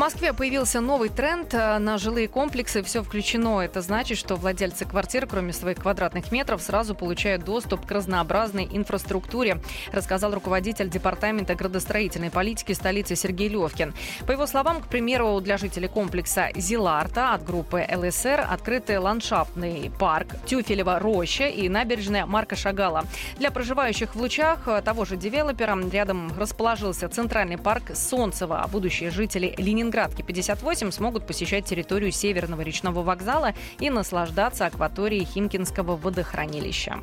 Москве появился новый тренд э, на жилые комплексы. Все включено. Это значит, что владельцы квартир, кроме своих квадратных метров, сразу получают доступ к разнообразной инфраструктуре, рассказал руководитель Департамента градостроительной политики столицы Сергей Левкин. По его словам, к примеру, для жителей комплекса Зиларта от группы ЛСР открытый ландшафтный парк Тюфелева роща и набережная Марка Шагала. Для проживающих в Лучах э, того же девелопера рядом расположился центральный парк Солнцево. Будущие жители Ленинградки 58 смогут посещать территорию Северного речного вокзала и наслаждаться акваторией Химкинского водохранилища.